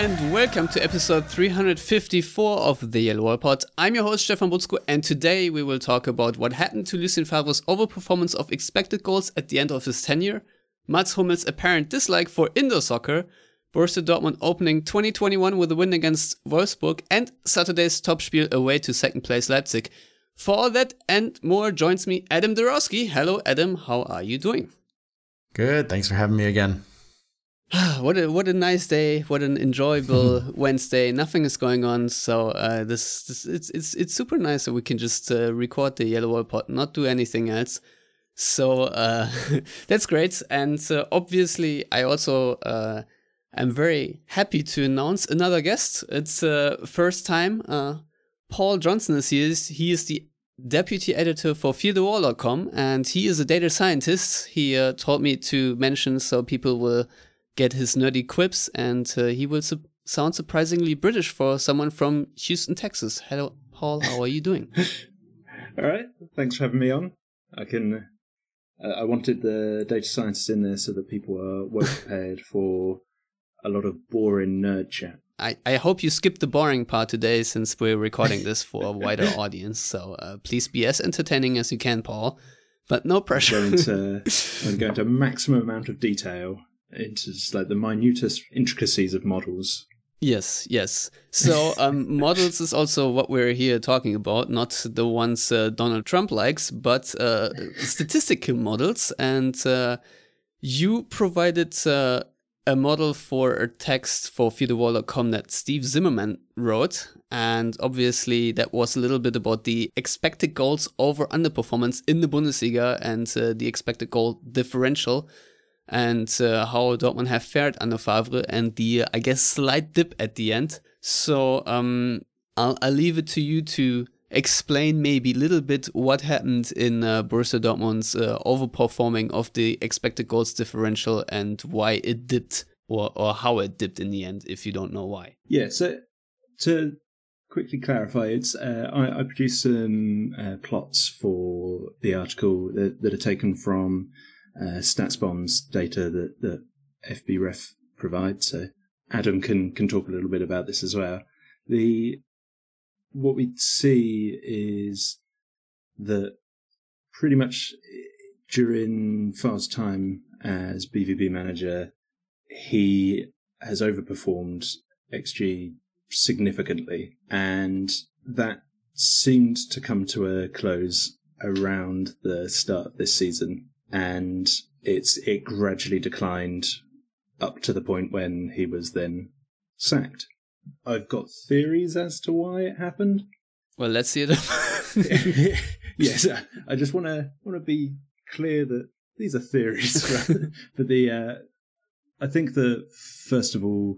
And welcome to episode 354 of the Yellow Wall Pod. I'm your host Stefan Buczko and today we will talk about what happened to Lucien Favre's overperformance of expected goals at the end of his tenure, Mats Hummels' apparent dislike for indoor soccer, Borussia Dortmund opening 2021 with a win against Wolfsburg, and Saturday's top spiel away to second place Leipzig. For all that and more joins me Adam Dorowski. Hello Adam, how are you doing? Good, thanks for having me again. what a what a nice day! What an enjoyable Wednesday. Nothing is going on, so uh, this, this it's it's it's super nice that we can just uh, record the Yellow Wall Pod, not do anything else. So uh, that's great, and uh, obviously I also uh, am very happy to announce another guest. It's uh, first time Paul Johnson is here. He is the deputy editor for FearTheWall.com, and he is a data scientist. He told me to mention so people will get his nerdy quips, and uh, he will su- sound surprisingly British for someone from Houston, Texas. Hello, Paul. How are you doing? All right. Thanks for having me on. I can. Uh, I wanted the data scientists in there so that people are well prepared for a lot of boring nerd chat. I, I hope you skipped the boring part today since we're recording this for a wider audience. So uh, please be as entertaining as you can, Paul. But no pressure. I'm going to, I'm going to maximum amount of detail into like the minutest intricacies of models. Yes, yes. So um, models is also what we're here talking about, not the ones uh, Donald Trump likes, but uh, statistical models. And uh, you provided uh, a model for a text for FearTheWall.com that Steve Zimmerman wrote. And obviously, that was a little bit about the expected goals over underperformance in the Bundesliga and uh, the expected goal differential and uh, how Dortmund have fared under Favre and the, I guess, slight dip at the end. So um, I'll, I'll leave it to you to explain maybe a little bit what happened in uh, Borussia Dortmund's uh, overperforming of the expected goals differential and why it dipped or, or how it dipped in the end, if you don't know why. Yeah, so to quickly clarify, it's uh, I, I produced some uh, plots for the article that, that are taken from uh, StatsBomb's data that, that FBref provides. So Adam can, can talk a little bit about this as well. The what we see is that pretty much during Favre's time as BVB manager, he has overperformed XG significantly, and that seemed to come to a close around the start of this season and it's it gradually declined up to the point when he was then sacked. I've got theories as to why it happened. Well, let's see it. yes, I just want to want to be clear that these are theories, but the uh, I think that first of all,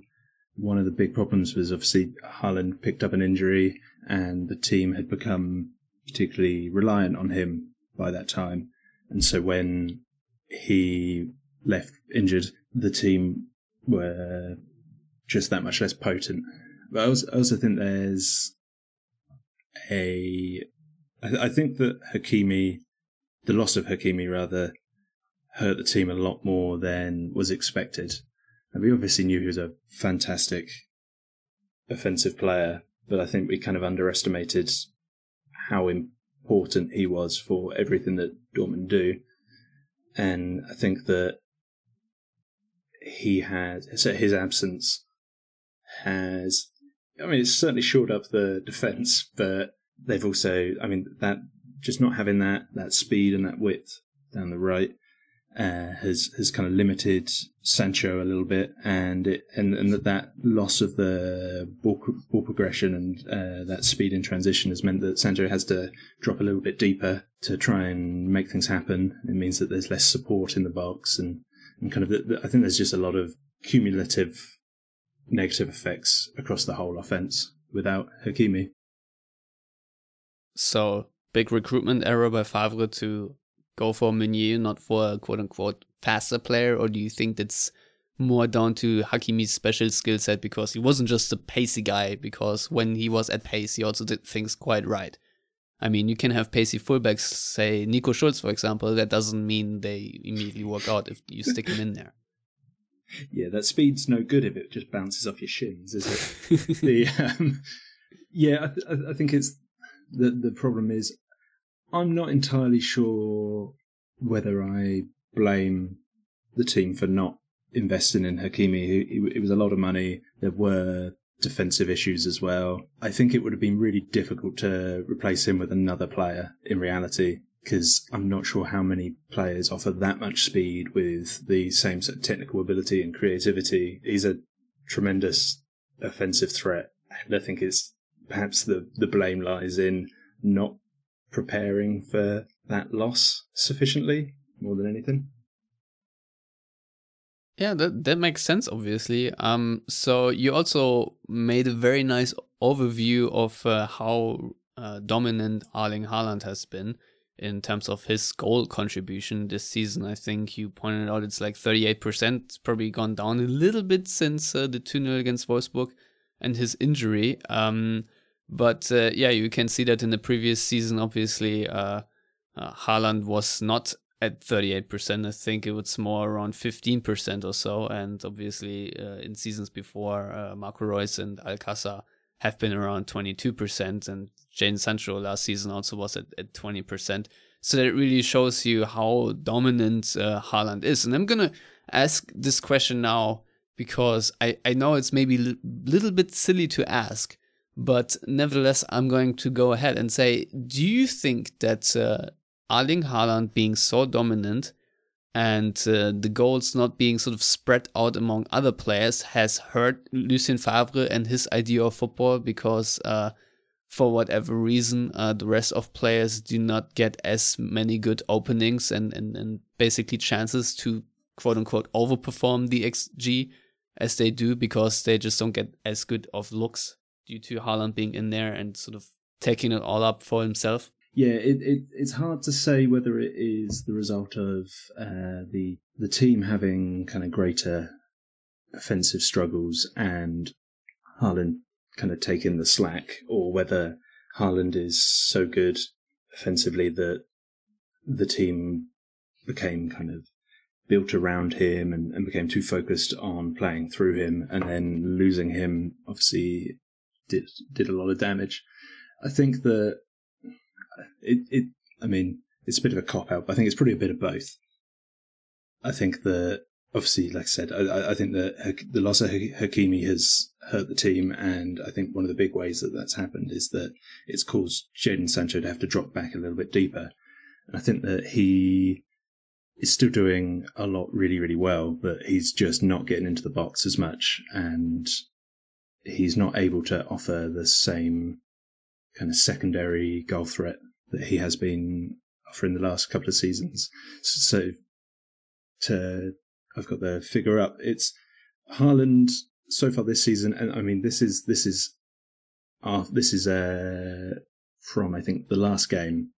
one of the big problems was obviously Haaland picked up an injury, and the team had become particularly reliant on him by that time. And so when he left injured, the team were just that much less potent. But I also, I also think there's a. I, I think that Hakimi, the loss of Hakimi rather, hurt the team a lot more than was expected. And we obviously knew he was a fantastic offensive player, but I think we kind of underestimated how important he was for everything that Dortmund do. And I think that he had, so his absence has, I mean, it's certainly shored up the defence, but they've also, I mean, that just not having that, that speed and that width down the right uh, has has kind of limited Sancho a little bit, and it, and and that that loss of the ball, ball progression and uh, that speed in transition has meant that Sancho has to drop a little bit deeper to try and make things happen. It means that there's less support in the box, and and kind of the, the, I think there's just a lot of cumulative negative effects across the whole offense without Hakimi. So big recruitment error by Favre to go for Meunier, not for a quote unquote faster player, or do you think that's more down to Hakimi's special skill set because he wasn't just a pacey guy, because when he was at pace, he also did things quite right. I mean, you can have pacey fullbacks, say Nico Schulz, for example. That doesn't mean they immediately work out if you stick him in there. Yeah, that speed's no good if it just bounces off your shins, is it? the um, yeah, I, th- I think it's the the problem is I'm not entirely sure whether I blame the team for not investing in Hakimi. It was a lot of money. There were defensive issues as well. I think it would have been really difficult to replace him with another player in reality because I'm not sure how many players offer that much speed with the same sort of technical ability and creativity. He's a tremendous offensive threat. And I think it's perhaps the, the blame lies in not preparing for that loss sufficiently more than anything. Yeah, that that makes sense. Obviously, um, so you also made a very nice overview of uh, how uh, dominant Erling Haaland has been in terms of his goal contribution this season. I think you pointed out it's like 38%. It's probably gone down a little bit since uh, the 2 0 against Wolfsburg and his injury. Um, but uh, yeah, you can see that in the previous season, obviously, uh, uh, Haaland was not at 38%. I think it was more around 15% or so. And obviously, uh, in seasons before, uh, Marco Reus and Alcácer have been around 22%. And Jadon Sancho last season also was at, at 20%. So that really shows you how dominant uh, Haaland is. And I'm going to ask this question now because I, I know it's maybe a little bit silly to ask, but nevertheless, I'm going to go ahead and say, do you think that uh, Erling Haaland being so dominant and uh, the goals not being sort of spread out among other players has hurt Lucien Favre and his idea of football? Because uh, for whatever reason uh, the rest of players do not get as many good openings and, and, and basically chances to quote unquote overperform the XG as they do because they just don't get as good of looks due to Haaland being in there and sort of taking it all up for himself? Yeah, it, it it's hard to say whether it is the result of uh, the the team having kind of greater offensive struggles and Haaland kind of taking the slack, or whether Haaland is so good offensively that the team became kind of built around him and, and became too focused on playing through him, and then losing him obviously did did a lot of damage. I think that it, it I mean, it's a bit of a cop out, but I think it's probably a bit of both. I think that obviously, like I said, I, I think that the loss of Hakimi has hurt the team, and I think one of the big ways that that's happened is that it's caused Jadon Sancho to have to drop back a little bit deeper. And I think that he is still doing a lot really, really well, but he's just not getting into the box as much, and he's not able to offer the same kind of secondary goal threat that he has been offering the last couple of seasons. So to I've got the figure up. It's Haaland so far this season, and I mean this is this is uh, this is uh, from I think the last game.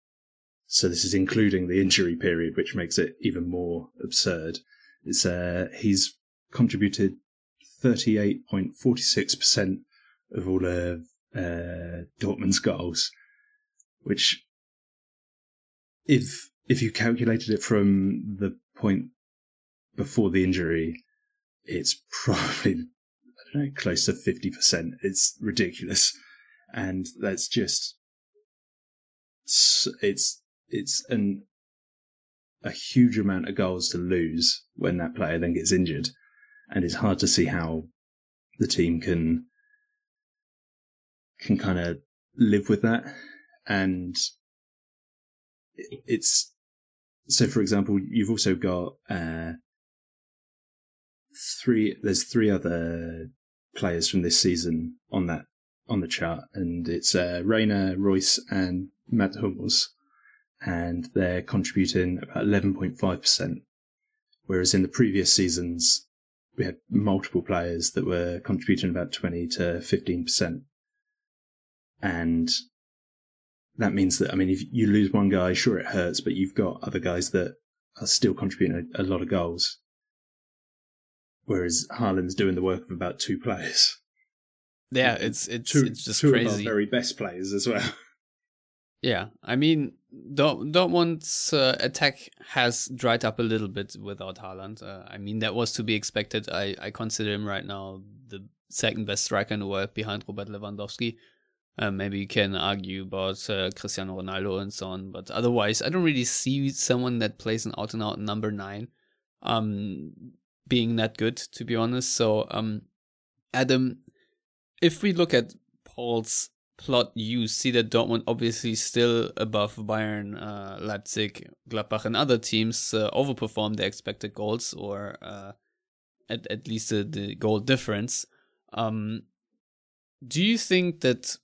So this is including the injury period, which makes it even more absurd. It's uh, he's contributed 38.46% of all of uh, Dortmund's goals, which, if if you calculated it from the point before the injury, it's probably I don't know close to fifty percent. It's ridiculous, and that's just it's it's an a huge amount of goals to lose when that player then gets injured and it's hard to see how the team can can kind of live with that. And it's so, for example, you've also got uh, three. There's three other players from this season on that on the chart, and it's uh, Reyna, Reus, and Matt Hummels, and they're contributing about 11.5 percent, whereas in the previous seasons we had multiple players that were contributing about 20 to 15 percent, and that means that I mean, if you lose one guy, sure it hurts, but you've got other guys that are still contributing a, a lot of goals. Whereas Haaland's doing the work of about two players. Yeah, it's it's two, it's just two crazy. of our very best players as well. Yeah, I mean, Dortmund's uh, attack has dried up a little bit without Haaland. Uh, I mean, that was to be expected. I, I consider him right now the second best striker in the world behind Robert Lewandowski. Uh, maybe you can argue about uh, Cristiano Ronaldo and so on, but otherwise, I don't really see someone that plays an out and out number nine um, being that good, to be honest. So, um, Adam, if we look at Paul's plot, you see that Dortmund obviously still above Bayern, uh, Leipzig, Gladbach, and other teams uh, overperform their expected goals or uh, at at least the, the goal difference. Um, do you think that,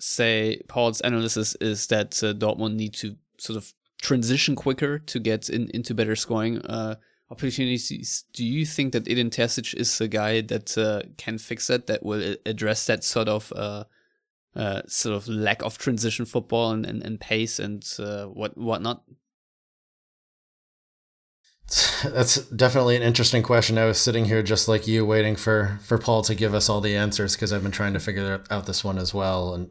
say, Paul's analysis is that uh, Dortmund need to sort of transition quicker to get in, into better scoring uh, opportunities? Do you think that Edin Terzic is the guy that uh, can fix that, that will address that sort of uh, sort of lack of transition football and, and, and pace and uh, what whatnot? That's definitely an interesting question. I was sitting here just like you, waiting for for Paul to give us all the answers because I've been trying to figure out this one as well. And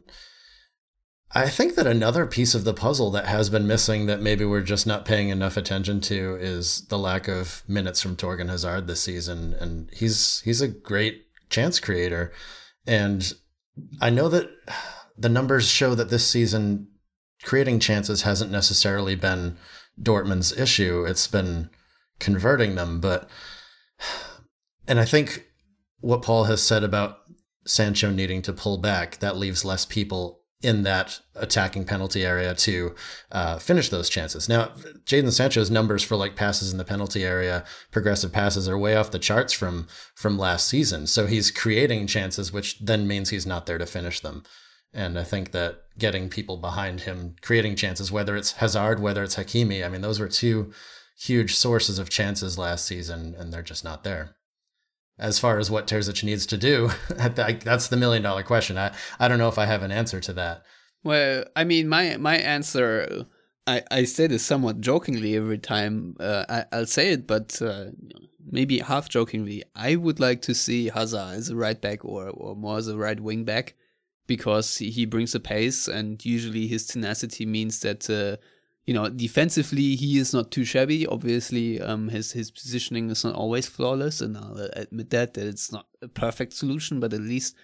I think that another piece of the puzzle that has been missing that maybe we're just not paying enough attention to is the lack of minutes from Torgan Hazard this season. And he's he's a great chance creator, and I know that the numbers show that this season creating chances hasn't necessarily been Dortmund's issue. It's been converting them, but and I think what Paul has said about Sancho needing to pull back that leaves less people in that attacking penalty area to uh, finish those chances. Now, Jadon Sancho's numbers for like passes in the penalty area, progressive passes are way off the charts from from last season. So he's creating chances, which then means he's not there to finish them. And I think that getting people behind him, creating chances, whether it's Hazard, whether it's Hakimi, I mean, those were two huge sources of chances last season, and they're just not there as far as what Terzic needs to do, that's the million dollar question. I, I don't know if I have an answer to that. Well, I mean, my my answer, I, I say this somewhat jokingly every time uh, I, will say it, but uh, maybe half jokingly. I would like to see Hazard as a right back or, or more as a right wing back because he, he brings a pace, and usually his tenacity means that uh, you know, defensively he is not too shabby. Obviously, um, his his positioning is not always flawless, and I'll admit that that it's not a perfect solution. But at least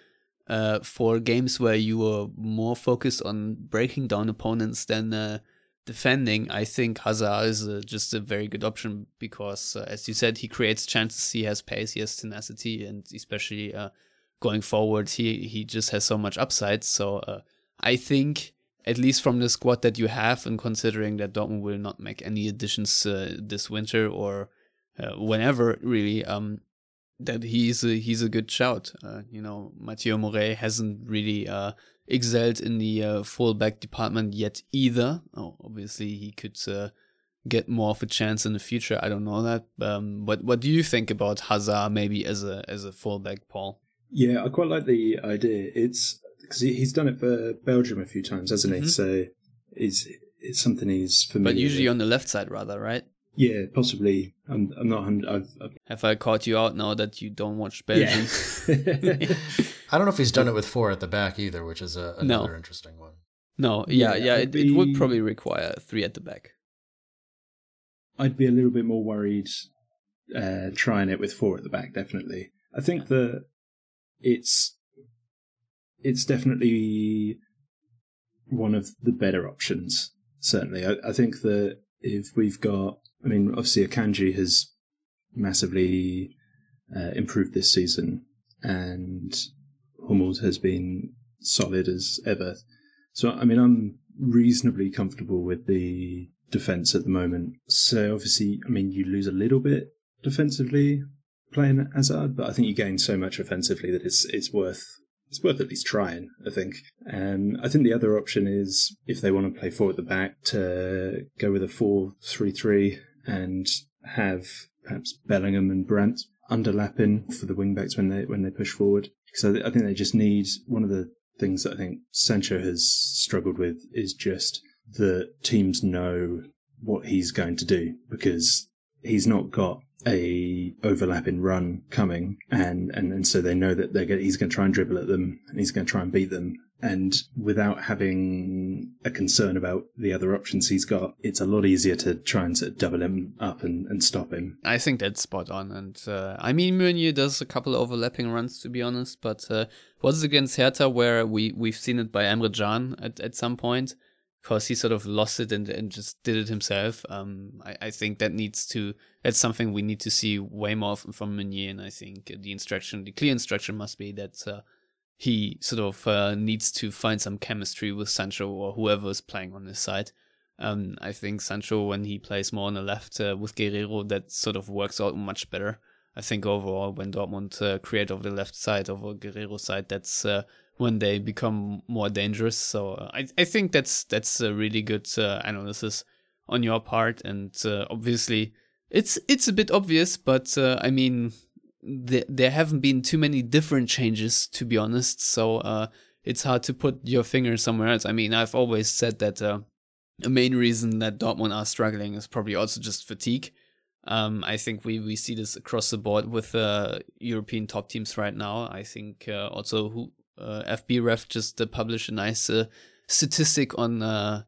uh, for games where you are more focused on breaking down opponents than uh, defending, I think Hazard is uh, just a very good option because, uh, as you said, he creates chances. He has pace, he has tenacity, and especially uh, going forward, he he just has so much upside. So uh, I think at least from the squad that you have, and considering that Dortmund will not make any additions uh, this winter or uh, whenever, really, um, that he's a, he's a good shout. Uh, you know, Mateu Morey hasn't really uh, excelled in the uh, fullback department yet either. Oh, obviously, he could uh, get more of a chance in the future. I don't know that. Um, but what do you think about Hazard maybe as a as a fullback, Paul? Yeah, I quite like the idea. It's because he's done it for Belgium a few times, hasn't he? Mm-hmm. So it's it's something he's familiar. With. But usually with. on the left side, rather, right? Yeah, possibly. I'm, I'm not. I've, I've, Have I caught you out now that you don't watch Belgium? Yeah. I don't know if he's done it with four at the back either, which is a, another no. interesting one. No, yeah, yeah, yeah it, be, it would probably require three at the back. I'd be a little bit more worried uh, trying it with four at the back. Definitely, I think that it's it's definitely one of the better options. Certainly, I, I think that if we've got, I mean, obviously Akanji has massively uh, improved this season, and Hummels has been solid as ever. So, I mean, I'm reasonably comfortable with the defense at the moment. So obviously, I mean, you lose a little bit defensively playing Hazard, but I think you gain so much offensively that it's it's worth it's worth at least trying. I think. Um, I think the other option is if they want to play four at the back to go with a four-three-three and have perhaps Bellingham and Brandt underlapping for the wingbacks when they when they push forward. I, I think they just need one of the things that I think Sancho has struggled with is just that teams know what he's going to do because he's not got a overlapping run coming and and, and so they know that they're going he's going to try and dribble at them and he's going to try and beat them and without having a concern about the other options he's got, it's a lot easier to try and sort of double him up and, and stop him. I think that's spot on. And uh, I mean, Meunier does a couple overlapping runs, to be honest, but uh, was it against Hertha where we, we've seen it by Emre Can at, at some point? Because he sort of lost it and, and just did it himself. Um, I, I think that needs to, that's something we need to see way more from Meunier. And I think the instruction, the clear instruction must be that uh, he sort of uh, needs to find some chemistry with Sancho or whoever is playing on his side. Um, I think Sancho, when he plays more on the left uh, with Guerreiro, that sort of works out much better. I think overall, when Dortmund uh, create over the left side, over Guerreiro's side, that's uh, when they become more dangerous. So uh, I, I think that's that's a really good uh, analysis on your part, and uh, obviously it's it's a bit obvious, but I mean there, haven't been too many different changes, to be honest. So uh, it's hard to put your finger somewhere else. I mean, I've always said that uh, a main reason that Dortmund are struggling is probably also just fatigue. Um, I think we, we see this across the board with uh, European top teams right now. I think uh, also who uh, FBref just uh, published a nice uh, statistic on uh,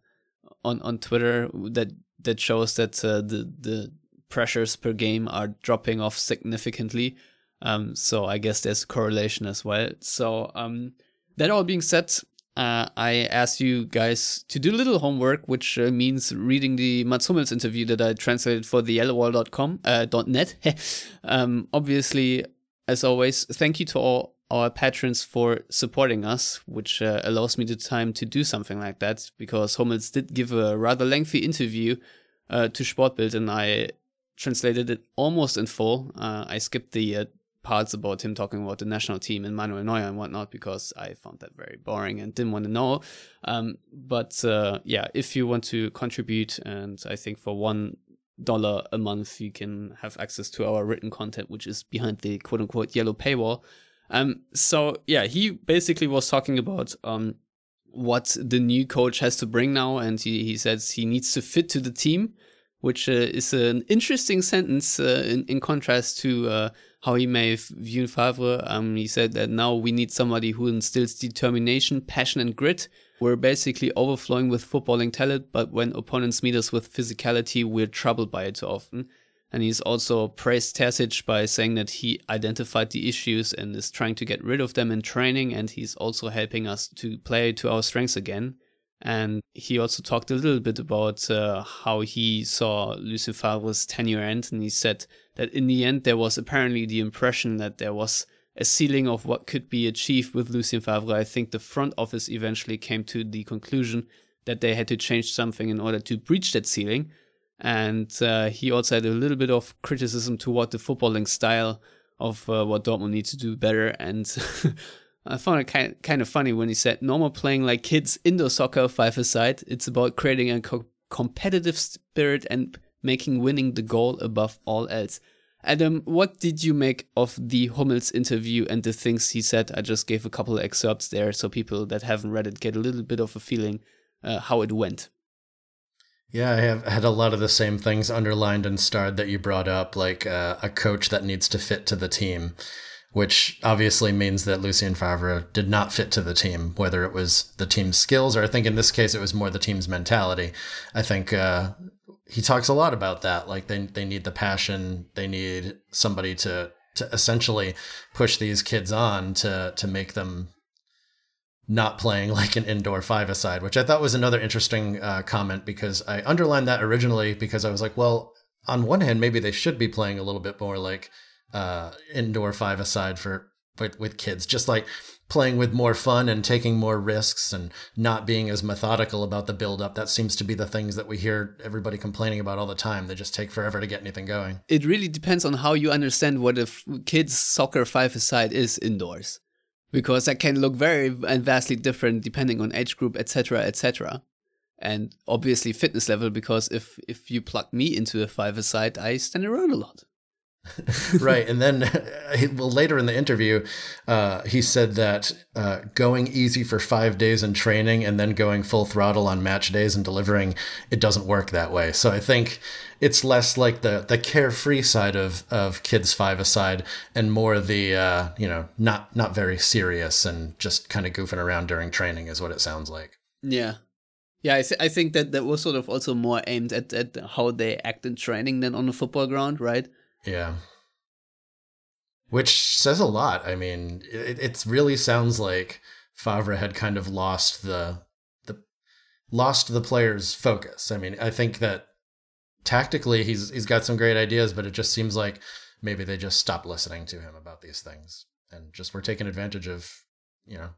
on on Twitter that that shows that the the pressures per game are dropping off significantly. Um, so I guess there's correlation as well. So um, that all being said, uh, I asked you guys to do a little homework, which uh, means reading the Mats Hummels interview that I translated for the yellowwall.com, uh, .net. um, obviously, as always, thank you to all our patrons for supporting us, which uh, allows me the time to do something like that, because Hummels did give a rather lengthy interview uh, to Sportbild, and I translated it almost in full. Uh, I skipped the uh, parts about him talking about the national team and Manuel Neuer and whatnot because I found that very boring and didn't want to know. Um, but uh, yeah, if you want to contribute, and I think for one dollar a month you can have access to our written content, which is behind the quote unquote yellow paywall. Um, so yeah, he basically was talking about um, what the new coach has to bring now, and he, he says he needs to fit to the team which uh, is an interesting sentence uh, in, in contrast to uh, how he may view Favre. Um, he said that now we need somebody who instills determination, passion, and grit. We're basically overflowing with footballing talent, but when opponents meet us with physicality, we're troubled by it too often. And he's also praised Terzic by saying that he identified the issues and is trying to get rid of them in training, and he's also helping us to play to our strengths again. And he also talked a little bit about uh, how he saw Lucien Favre's tenure end. And he said that in the end, there was apparently the impression that there was a ceiling of what could be achieved with Lucien Favre. I think the front office eventually came to the conclusion that they had to change something in order to breach that ceiling. And uh, he also had a little bit of criticism toward the footballing style of uh, what Dortmund needs to do better. And I found it kind of, kind of funny when he said, "No more playing like kids indoor soccer five aside. It's about creating a co- competitive spirit and making winning the goal above all else." Adam, what did you make of the Hummels interview and the things he said? I just gave a couple excerpts there so people that haven't read it get a little bit of a feeling uh, how it went. Yeah, I have had a lot of the same things underlined and starred that you brought up, like uh, a coach that needs to fit to the team which obviously means that Lucien Favre did not fit to the team, whether it was the team's skills or I think in this case it was more the team's mentality. I think uh, he talks a lot about that. Like they they need the passion, they need somebody to to essentially push these kids on to to make them not playing like an indoor five aside, which I thought was another interesting uh, comment because I underlined that originally because I was like, well, on one hand, maybe they should be playing a little bit more like uh, indoor five aside for with, with kids, just like playing with more fun and taking more risks and not being as methodical about the build up. That seems to be the things that we hear everybody complaining about all the time. They just take forever to get anything going. It really depends on how you understand what a kid's soccer five aside is indoors. Because that can look very and vastly different depending on age group, etc., etc. And obviously fitness level, because if if you plug me into a five-a-side, I stand around a lot. right. And then, well, later in the interview, uh, he said that uh, going easy for five days in training and then going full throttle on match days and delivering, it doesn't work that way. So I think it's less like the, the carefree side of, of kids five aside and more the, uh, you know, not, not very serious and just kind of goofing around during training is what it sounds like. Yeah. Yeah, I, th- I think that that was sort of also more aimed at, at how they act in training than on the football ground, right? Yeah. Which says a lot. I mean, it, it really sounds like Favre had kind of lost the the lost the players' focus. I mean, I think that tactically he's he's got some great ideas, but it just seems like maybe they just stopped listening to him about these things and just were taking advantage of, you know,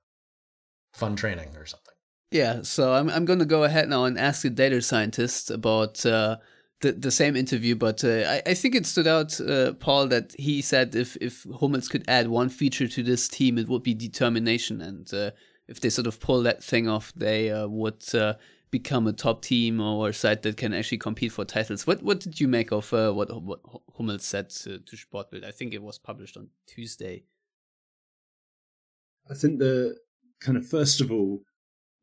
fun training or something. Yeah, so I'm I'm going to go ahead now and ask the data scientist about uh, the the same interview, but uh, I I think it stood out, uh, Paul, that he said if if Hummels could add one feature to this team, it would be determination, and uh, if they sort of pull that thing off, they uh, would uh, become a top team or a side that can actually compete for titles. What what did you make of uh, what what Hummels said to, to Sportbild? I think it was published on Tuesday. I think the kind of first of all,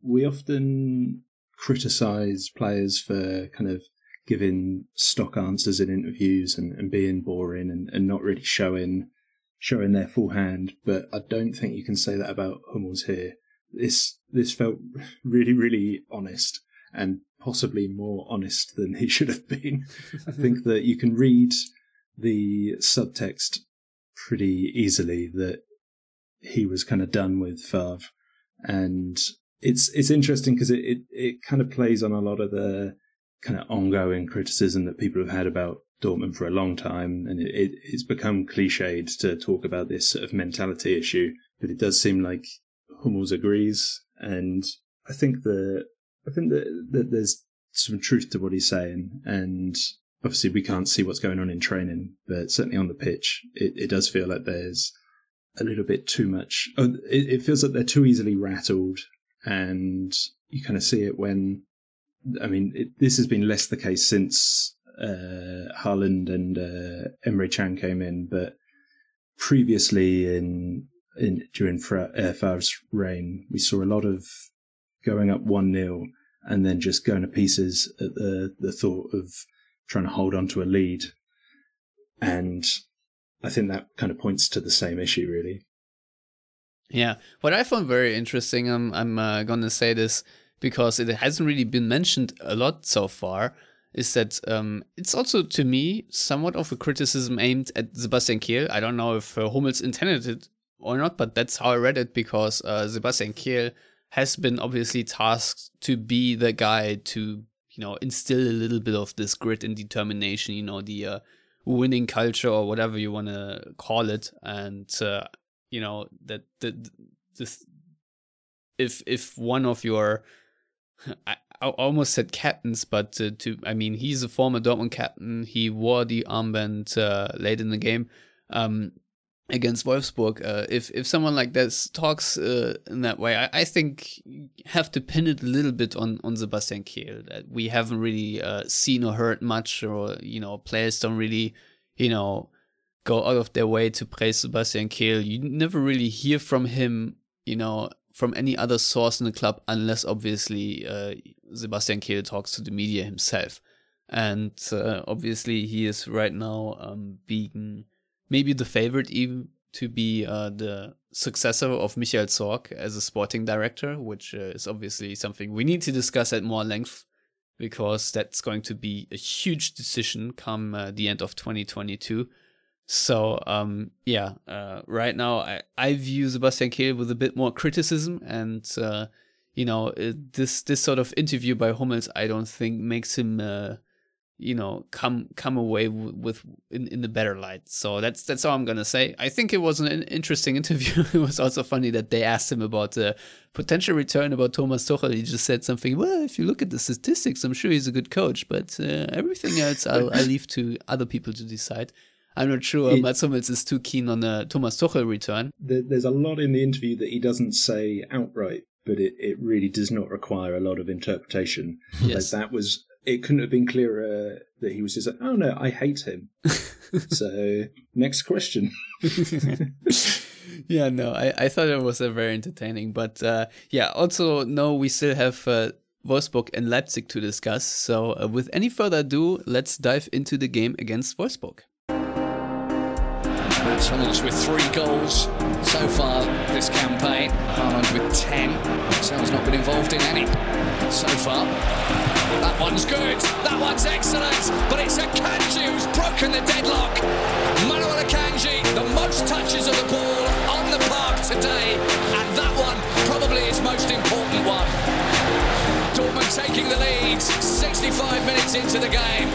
we often criticize players for kind of giving stock answers in interviews and, and being boring and, and not really showing showing their full hand. But I don't think you can say that about Hummels here. This this felt really really honest and possibly more honest than he should have been. I think that you can read the subtext pretty easily that he was kind of done with Favre, and it's it's interesting because it, it it kind of plays on a lot of the kind of ongoing criticism that people have had about Dortmund for a long time, and it, it, it's become cliched to talk about this sort of mentality issue. But it does seem like Hummels agrees, and I think that I think that, that there's some truth to what he's saying, and obviously we can't see what's going on in training, but certainly on the pitch, it, it does feel like there's a little bit too much. Oh, it, it feels like they're too easily rattled, and you kind of see it when I mean, it, this has been less the case since uh, Haaland and uh, Can came in, but previously in in during Fra- uh, Favre's reign, we saw a lot of going up one 0 and then just going to pieces at the the thought of trying to hold on to a lead, and I think that kind of points to the same issue, really. Yeah, what I found very interesting, I'm I'm uh, gonna say this because it hasn't really been mentioned a lot so far, is that um, it's also to me somewhat of a criticism aimed at Sebastian Kehl. I don't know if uh, Hummels intended it or not, but that's how I read it because uh, Sebastian Kehl has been obviously tasked to be the guy to you know instill a little bit of this grit and determination, you know the uh, winning culture or whatever you want to call it, and uh, you know that the this if if one of your I, almost said captains, but uh, to I mean he's a former Dortmund captain. He wore the armband uh, late in the game um, against Wolfsburg. Uh, if if someone like this talks uh, in that way, I, I think have to pin it a little bit on on Sebastian Kehl that we haven't really uh, seen or heard much, or you know players don't really you know go out of their way to praise Sebastian Kehl. You never really hear from him, you know, from any other source in the club unless obviously uh, Sebastian Kehl talks to the media himself. And uh, obviously he is right now um, being maybe the favorite even to be uh, the successor of Michael Zorc as a sporting director, which uh, is obviously something we need to discuss at more length because that's going to be a huge decision come uh, the end of 2022 so um, yeah, uh, right now I, I view Sebastian Kehl with a bit more criticism, and uh, you know this this sort of interview by Hummels I don't think makes him uh, you know come come away w- with in, in the better light. So that's that's all i'm gonna say. I think it was an interesting interview. It was also funny that they asked him about the potential return about thomas tuchel. He just said something well if you look at the statistics i'm sure he's a good coach but uh, everything else I'll, i leave to other people to decide I'm not sure it, Mats Hummels is too keen on the Thomas Tuchel return. There's a lot in the interview that he doesn't say outright, but it, it really does not require a lot of interpretation. Yes. Like that was it couldn't have been clearer that he was just like, oh no, I hate him. so next question. yeah, no, I, I thought it was a very entertaining, but uh, yeah, also no, we still have uh, Wolfsburg and Leipzig to discuss. So uh, with any further ado, let's dive into the game against Wolfsburg. Hummels with three goals so far this campaign. Haaland with ten. Marcel's not been involved in any so far. That one's good. That one's excellent. But it's Akanji who's broken the deadlock. Manuel Akanji, the most touches of the ball on the park today. Taking the lead 65 minutes into the game.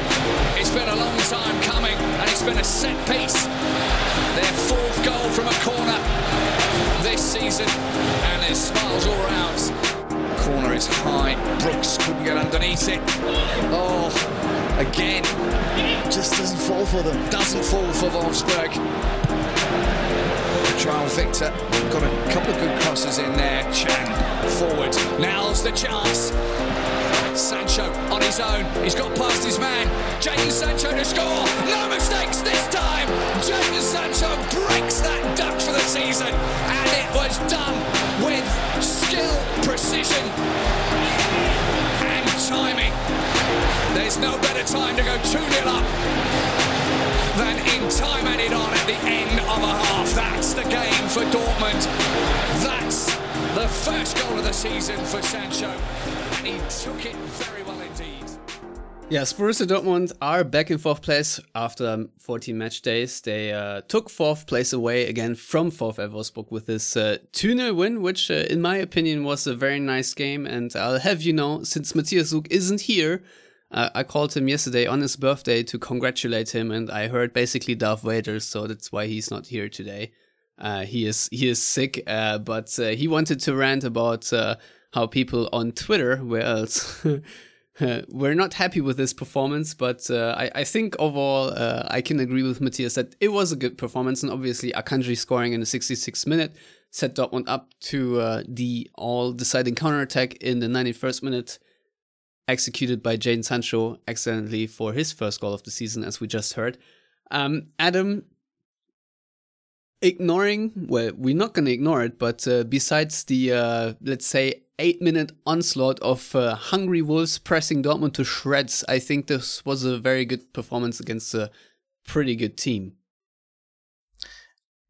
It's been a long time coming and it's been a set piece. Their fourth goal from a corner this season. And there's smiles all round corner is high. Brooks couldn't get underneath it. Oh, again. Just doesn't fall for them. Doesn't fall for Wolfsburg. Joao Victor got a couple of good crosses in there. Can forward. Now's the chance. Sancho on his own. He's got past his man. Jadon Sancho to score. No mistakes this time. Jadon Sancho breaks that duck for the season. And it was done with skill, precision, and timing. There's no better time to go 2 0 up than in time added on at the end of a half. That's the game for Dortmund. That's the first goal of the season for Sancho. And he took it very well indeed. Yeah, Borussia Dortmund are back in fourth place after 14 match days. They uh, took fourth place away again from fourth at Wolfsburg with this uh, 2 0 win, which, uh, in my opinion, was a very nice game. And I'll have you know, since Matthias Zug isn't here, uh, I called him yesterday on his birthday to congratulate him, and I heard basically Darth Vader, so that's why he's not here today. Uh, he is he is sick, uh, but he wanted to rant about how people on Twitter, where else? We're not happy with this performance, but uh, I, I, think overall uh, I can agree with Matthias that it was a good performance, and obviously Akanji scoring in the 66th minute set Dortmund up to uh, the all-deciding counterattack in the 91st minute, executed by Jadon Sancho excellently for his first goal of the season, as we just heard. Um, Adam, ignoring well, we're not going to ignore it, but uh, besides the uh, let's say eight minute onslaught of uh, hungry wolves pressing Dortmund to shreds. I think this was a very good performance against a pretty good team.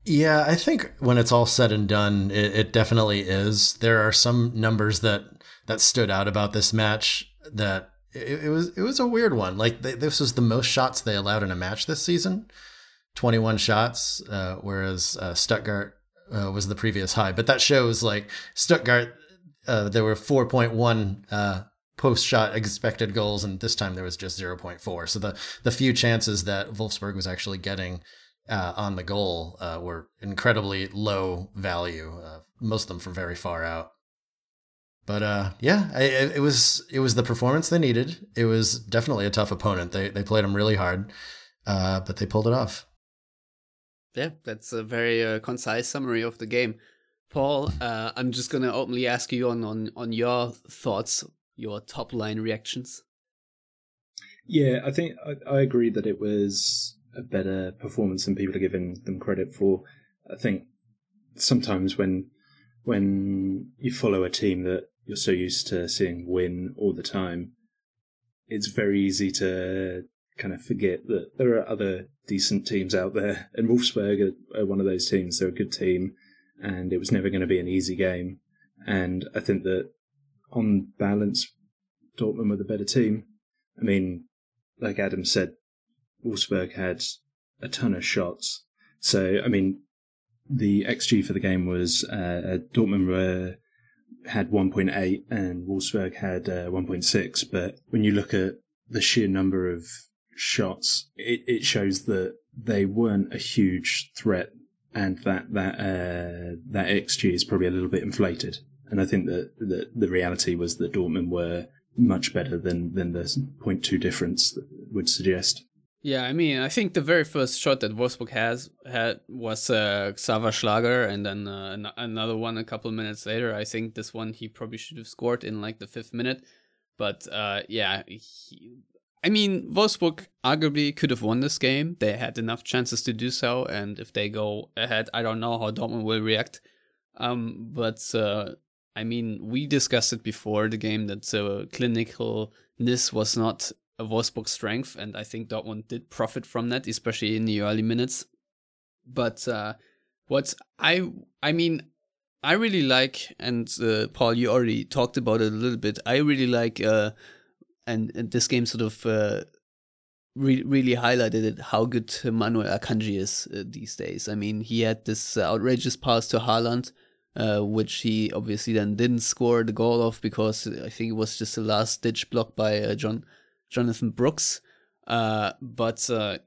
Yeah, I think when it's all said and done, it, it definitely is. There are some numbers that that stood out about this match that it, it was it was a weird one. Like they, this was the most shots they allowed in a match this season, twenty one shots, uh, whereas uh, Stuttgart uh, was the previous high. But that shows like Stuttgart uh, there were 4.1 uh, post shot expected goals, and this time there was just 0.4. So the the few chances that Wolfsburg was actually getting uh, on the goal uh, were incredibly low value. Uh, most of them from very far out. But uh, yeah, I, it was it was the performance they needed. It was definitely a tough opponent. They they played them really hard, but they pulled it off. Yeah, that's a very concise summary of the game. Paul, uh, I'm just gonna openly ask you on, on on your thoughts, your top line reactions. Yeah, I think I, I agree that it was a better performance than people are giving them credit for. I think sometimes when when you follow a team that you're so used to seeing win all the time, it's very easy to kind of forget that there are other decent teams out there, and Wolfsburg are, are one of those teams. They're a good team and it was never going to be an easy game. And I think that on balance, Dortmund were the better team. I mean, like Adam said, Wolfsburg had a ton of shots. So, I mean, the XG for the game was uh, Dortmund were, had 1.8 and Wolfsburg had uh, 1.6. But when you look at the sheer number of shots, it, it shows that they weren't a huge threat, and that that uh, that xG is probably a little bit inflated. And I think that, that the reality was that Dortmund were much better than than the 0.2 difference would suggest. Yeah, I mean, I think the very first shot that Wolfsburg has had was uh, Xaver Schlager, and then uh, an- another one a couple of minutes later. I think this one he probably should have scored in like the fifth minute, but uh, yeah, he, I mean, Wolfsburg arguably could have won this game. They had enough chances to do so, and if they go ahead, I don't know how Dortmund will react. Um, but uh, I mean, we discussed it before the game that uh, clinicalness was not a Wolfsburg strength, and I think Dortmund did profit from that, especially in the early minutes. But uh, what I I mean, I really like, and uh, Paul, you already talked about it a little bit. I really like, uh, and, and this game sort of uh, re- really highlighted it how good Manuel Akanji is uh, these days. I mean, he had this outrageous pass to Haaland. Uh, which he obviously then didn't score the goal of because I think it was just the last ditch block by uh, John Jonathan Brooks. Uh, but uh,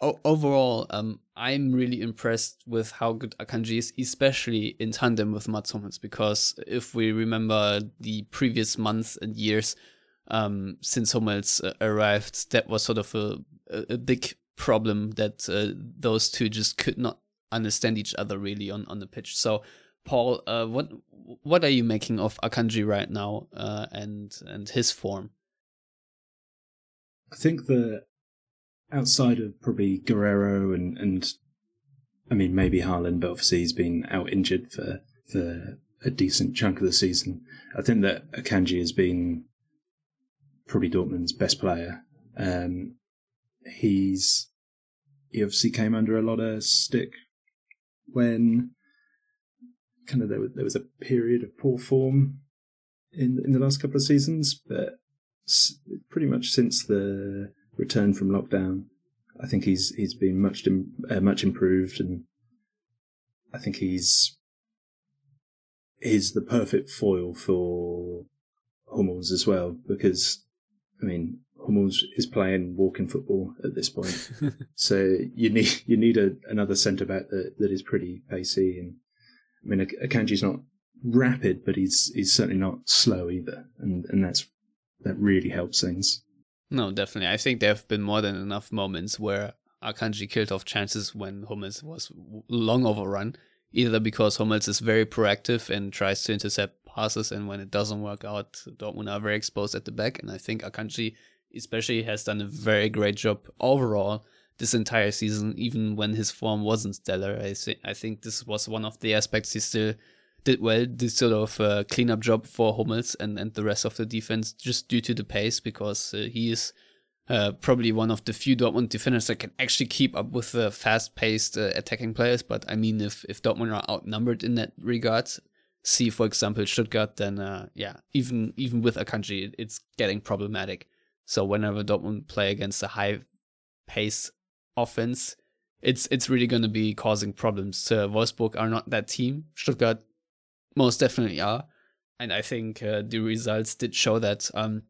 o- overall, um, I'm really impressed with how good Akanji is, especially in tandem with Mats Hummels. Because if we remember the previous months and years um, since Hummels uh, arrived, that was sort of a, a, big problem that uh, those two just could not understand each other really on, on the pitch. So Paul, uh, what what are you making of Akanji right now uh, and and his form? I think that outside of probably Guerreiro and and I mean maybe Haaland, but obviously he's been out injured for for a decent chunk of the season. I think that Akanji has been probably Dortmund's best player. Um, he's he obviously came under a lot of stick when kind of there was, there was a period of poor form in in the last couple of seasons, but pretty much since the return from lockdown, I think he's he's been much uh, much improved, and I think he's is the perfect foil for Hummels as well because I mean Hummels is playing walking football at this point, so you need you need a, another centre back that, that is pretty pacey and I mean, Akanji's not rapid, but he's he's certainly not slow either, and and that's that really helps things. No, definitely. I think there have been more than enough moments where Akanji killed off chances when Hummels was long overrun, either because Hummels is very proactive and tries to intercept passes, and when it doesn't work out, Dortmund are very exposed at the back. And I think Akanji, especially, has done a very great job overall this entire season, even when his form wasn't stellar. I think I think this was one of the aspects he still did well. This sort of uh, cleanup job for Hummels and and the rest of the defense, just due to the pace, because uh, he is. Uh, probably one of the few Dortmund defenders that can actually keep up with the fast-paced uh, attacking players. But I mean, if if Dortmund are outnumbered in that regard, see for example Stuttgart, then uh, yeah, even even with Akanji, it's getting problematic. So whenever Dortmund play against a high pace offense, it's it's really going to be causing problems. Uh, Wolfsburg are not that team. Stuttgart most definitely are, and I think uh, the results did show that. Um,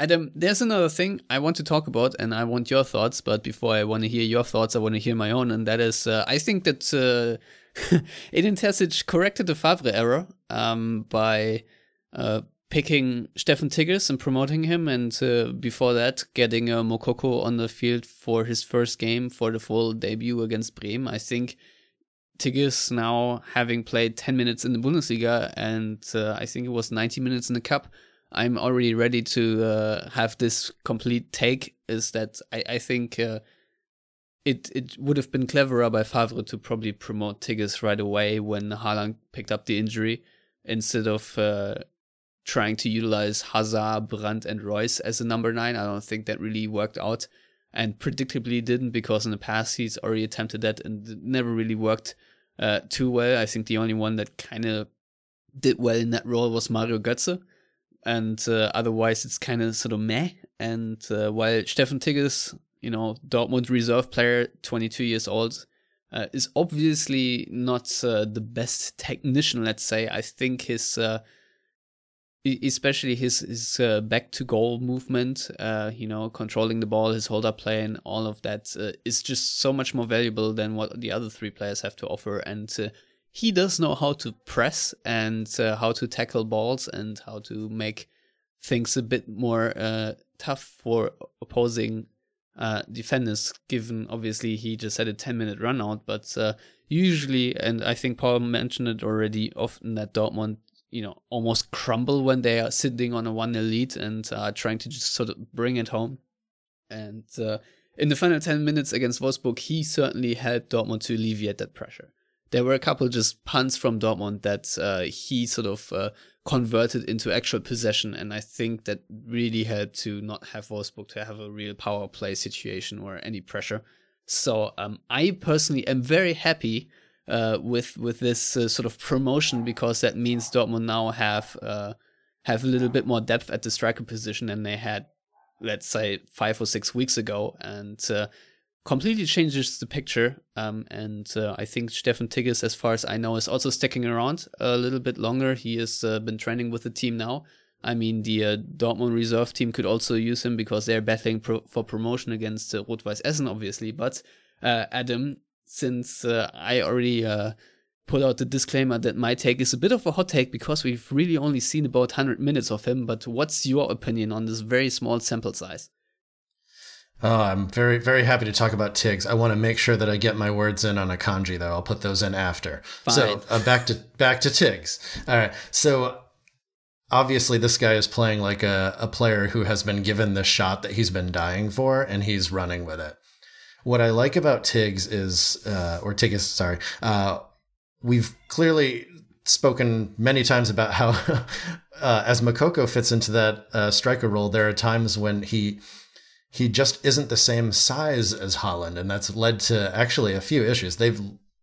Adam, there's another thing I want to talk about, and I want your thoughts. But before I want to hear your thoughts, I want to hear my own, and that is, uh, I think that Edin Terzic corrected the Favre error um, by uh, picking Steffen Tigges and promoting him, and uh, before that, getting uh, Moukoko on the field for his first game for the full debut against Bremen. I think Tigges now having played 10 minutes in the Bundesliga and uh, I think it was 90 minutes in the Cup. I'm already ready to uh, have this complete take. Is that I, I think uh, it it would have been cleverer by Favre to probably promote Tigges right away when Haaland picked up the injury instead of uh, trying to utilize Hazard, Brandt, and Reus as a number nine. I don't think that really worked out and predictably didn't because in the past he's already attempted that and it never really worked uh, too well. I think the only one that kind of did well in that role was Mario Götze. And uh, otherwise, it's kind of sort of meh. And uh, while Stefan Tigges, you know, Dortmund reserve player, 22 years old, uh, is obviously not uh, the best technician, let's say. I think his uh, especially his his uh, back to goal movement, uh, you know, controlling the ball, his hold up play, and all of that uh, is just so much more valuable than what the other three players have to offer. And he does know how to press and how to tackle balls and how to make things a bit more tough for opposing defenders. Given obviously he just had a ten minute run out, but usually, and I think Paul mentioned it already, often that Dortmund you know almost crumble when they are sitting on a one nil lead and uh, trying to just sort of bring it home. And uh, in the final ten minutes against Wolfsburg, he certainly helped Dortmund to alleviate that pressure. There were a couple just punts from Dortmund that uh, he sort of uh, converted into actual possession, and I think that really helped to not have Wolfsburg to have a real power play situation or any pressure. So um, I personally am very happy uh, with with this uh, sort of promotion because that means Dortmund now have uh, have a little bit more depth at the striker position than they had, let's say, five or six weeks ago, and uh, completely changes the picture. Um, and uh, I think Steffen Tigges, as far as I know, is also sticking around a little bit longer. He has uh, been training with the team now. I mean, the Dortmund reserve team could also use him because they're battling pro- for promotion against uh, Rot-Weiß Essen, obviously. But Adam, since uh, I already uh, put out the disclaimer that my take is a bit of a hot take because we've really only seen about 100 minutes of him. But what's your opinion on this very small sample size? Oh, I'm very, very happy to talk about Tiggs. I want to make sure that I get my words in on Akanji, though. I'll put those in after. Fine. So uh, back to back to Tiggs. All right. So obviously, this guy is playing like a, a player who has been given the shot that he's been dying for, and he's running with it. What I like about Tiggs is, uh, or Tiggs, sorry, uh, we've clearly spoken many times about how, uh, as Moukoko fits into that uh, striker role, there are times when he he just isn't the same size as Holland, and that's led to actually a few issues. They've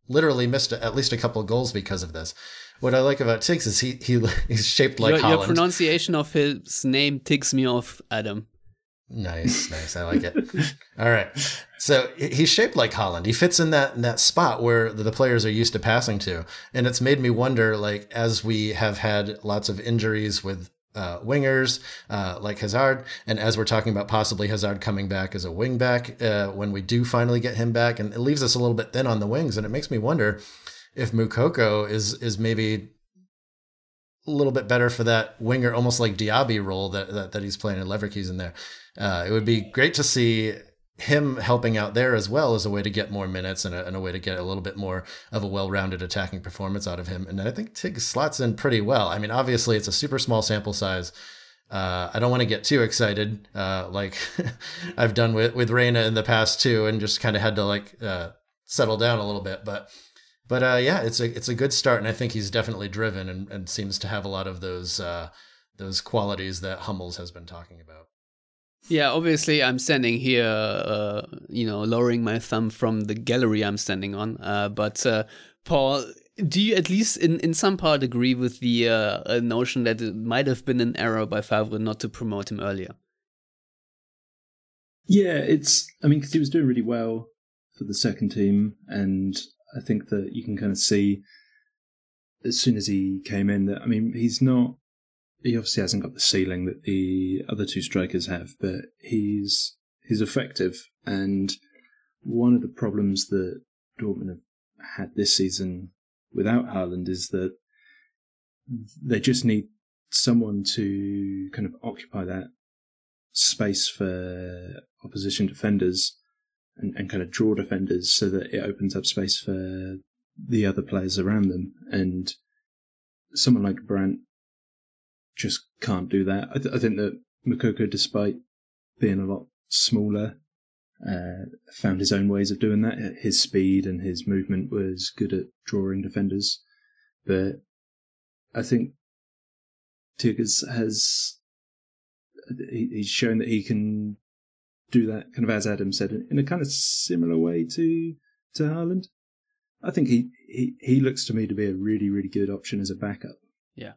literally missed at least a couple of goals because of this. What I like about Tiggs is he he he's shaped like your, Haaland. Your pronunciation of his name ticks me off, Adam. Nice, nice. I like it. All right. So he's shaped like Holland. He fits in that in that spot where the players are used to passing to, and it's made me wonder. Like as we have had lots of injuries with uh, wingers uh, like Hazard, and as we're talking about possibly Hazard coming back as a wing back uh, when we do finally get him back, and it leaves us a little bit thin on the wings, and it makes me wonder if Moukoko is is maybe a little bit better for that winger, almost like Diaby role that, that, that he's playing in Leverkusen there. Uh, it would be great to see him helping out there as well as a way to get more minutes and a, and a way to get a little bit more of a well-rounded attacking performance out of him. And I think Tig slots in pretty well. I mean, obviously it's a super small sample size. Uh, I don't want to get too excited, uh, like I've done with, with Reyna in the past too, and just kind of had to like, uh, settle down a little bit. But, but, uh, yeah, it's a, it's a good start. And I think he's definitely driven and, and seems to have a lot of those, uh, those qualities that Hummels has been talking about. Yeah, obviously, I'm standing here, uh, you know, lowering my thumb from the gallery I'm standing on. Uh, but uh, Paul, do you at least in, in some part agree with the uh, notion that it might have been an error by Favre not to promote him earlier? Yeah, it's. I mean, because he was doing really well for the second team, and I think that you can kind of see as soon as he came in that I mean, he's not he obviously hasn't got the ceiling that the other two strikers have, but he's he's effective. And one of the problems that Dortmund have had this season without Haaland is that they just need someone to kind of occupy that space for opposition defenders and, and kind of draw defenders so that it opens up space for the other players around them. And someone like Brandt just can't do that. I, th- I think that Moukoko, despite being a lot smaller, uh, found his own ways of doing that. His speed and his movement was good at drawing defenders, but I think Tigges has he, he's shown that he can do that kind of as Adam said in a kind of similar way to to Haaland. I think he, he he looks to me to be a really really good option as a backup. Yeah,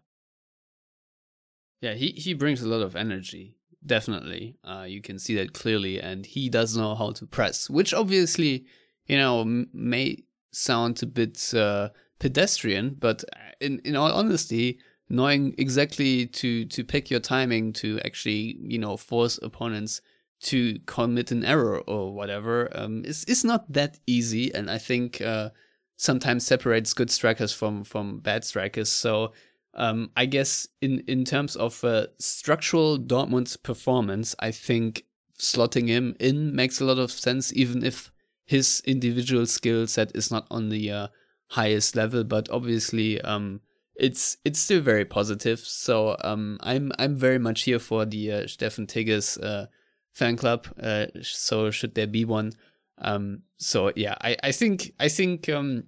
yeah, he, he brings a lot of energy. Definitely. Uh, you can see that clearly. And he does know how to press, which obviously, you know, m- may sound a bit uh, pedestrian, but in, in all honesty, knowing exactly to to pick your timing to actually you know force opponents to commit an error or whatever um, is is not that easy, and I think uh, sometimes separates good strikers from from bad strikers. So um, I guess in in terms of uh, structural Dortmund's performance, I think slotting him in makes a lot of sense, even if his individual skill set is not on the uh, highest level. But obviously, um, it's it's still very positive. So um, I'm I'm very much here for the uh, Steffen Tigges uh, fan club. Uh, so should there be one? Um, so yeah, I, I think I think um,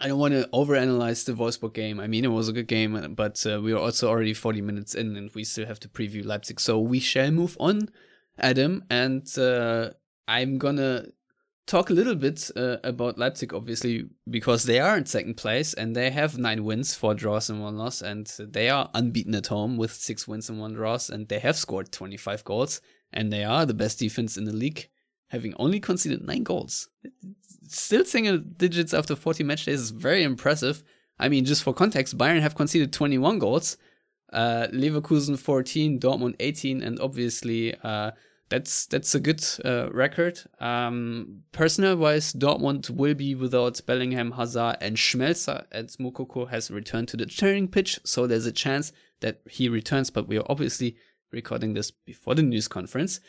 I don't want to overanalyze the Wolfsburg game. I mean, it was a good game, but uh, we are also already 40 minutes in, and we still have to preview Leipzig. So we shall move on, Adam, and uh, I'm gonna talk a little bit uh, about Leipzig, obviously, because they are in second place and they have nine wins, four draws, and one loss, and they are unbeaten at home with six wins and one draws, and they have scored 25 goals, and they are the best defense in the league, having only conceded nine goals. Still single digits after 40 match days is very impressive. I mean, just for context, Bayern have conceded 21 goals, uh, Leverkusen 14, Dortmund 18, and obviously uh, that's that's a good uh, record. Um, personnel wise, Dortmund will be without Bellingham, Hazard, and Schmelzer, as Moukoko has returned to the training pitch, so there's a chance that he returns. But we are obviously recording this before the news conference.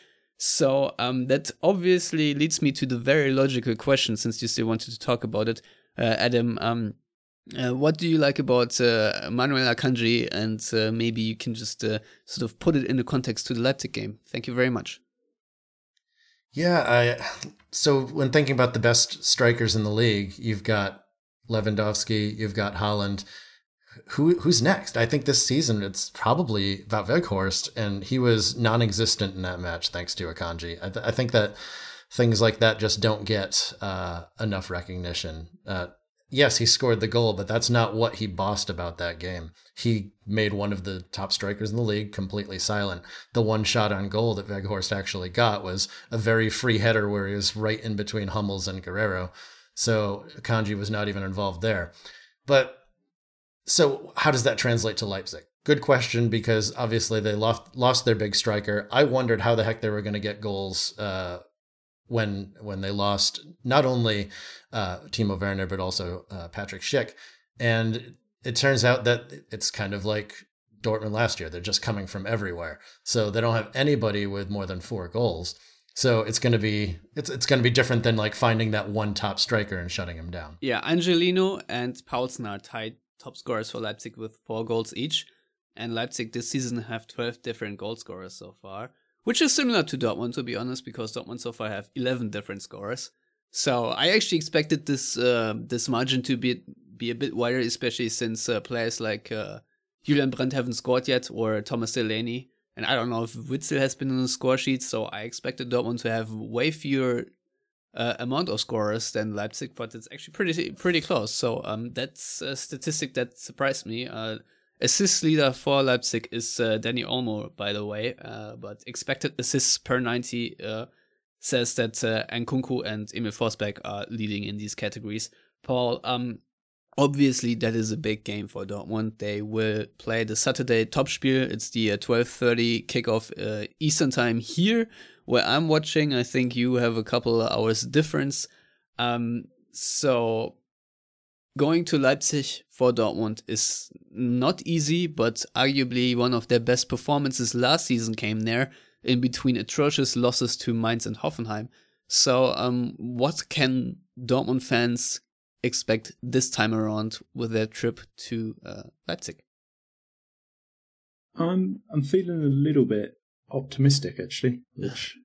So um, that obviously leads me to the very logical question, since you still wanted to talk about it, uh, Adam. Um, uh, what do you like about uh, Manuel Akanji? And uh, maybe you can just uh, sort of put it in the context to the Leipzig game. Thank you very much. Yeah, I so when thinking about the best strikers in the league, you've got Lewandowski, you've got Haaland. Who who's next? I think this season it's probably Wout Weghorst, and he was non-existent in that match thanks to Akanji. I, th- I think that things like that just don't get uh, enough recognition. Uh, yes, he scored the goal, but that's not what he bossed about that game. He made one of the top strikers in the league completely silent. The one shot on goal that Weghorst actually got was a very free header where he was right in between Hummels and Guerreiro. So Kanji was not even involved there. But so how does that translate to Leipzig? Good question because obviously they lost lost their big striker. I wondered how the heck they were going to get goals uh, when when they lost not only uh, Timo Werner but also uh, Patrick Schick, and it turns out that it's kind of like Dortmund last year. They're just coming from everywhere, so they don't have anybody with more than four goals. So it's going to be it's it's going to be different than like finding that one top striker and shutting him down. Yeah, Angelino and Poulsen are tied top scorers for Leipzig with four goals each, and Leipzig this season have twelve different goal scorers so far which is similar to Dortmund, to be honest, because Dortmund so far have 11 different scorers. So I actually expected this uh, this margin to be be a bit wider, especially since uh, players like uh, Julian Brandt haven't scored yet, or Thomas Delaney. And I don't know if Witsel has been on the score sheet, so I expected Dortmund to have way fewer uh, amount of scorers than Leipzig, but it's actually pretty pretty close. So um, that's a statistic that surprised me. Uh, Assist leader for Leipzig is uh, Dani Olmo, by the way, uh, but expected assists per 90 uh, says that uh, and Emil Forsberg are leading in these categories. Paul, um, obviously that is a big game for Dortmund. They will play the Saturday Topspiel. It's the 12:30 uh, kickoff Eastern time here, where I'm watching. I think you have a couple of hours difference. Um, so going to Leipzig for Dortmund is not easy, but arguably one of their best performances last season came there in between atrocious losses to Mainz and Hoffenheim. So, um, what can Dortmund fans expect this time around with their trip to uh, Leipzig? I'm I'm feeling a little bit optimistic actually, which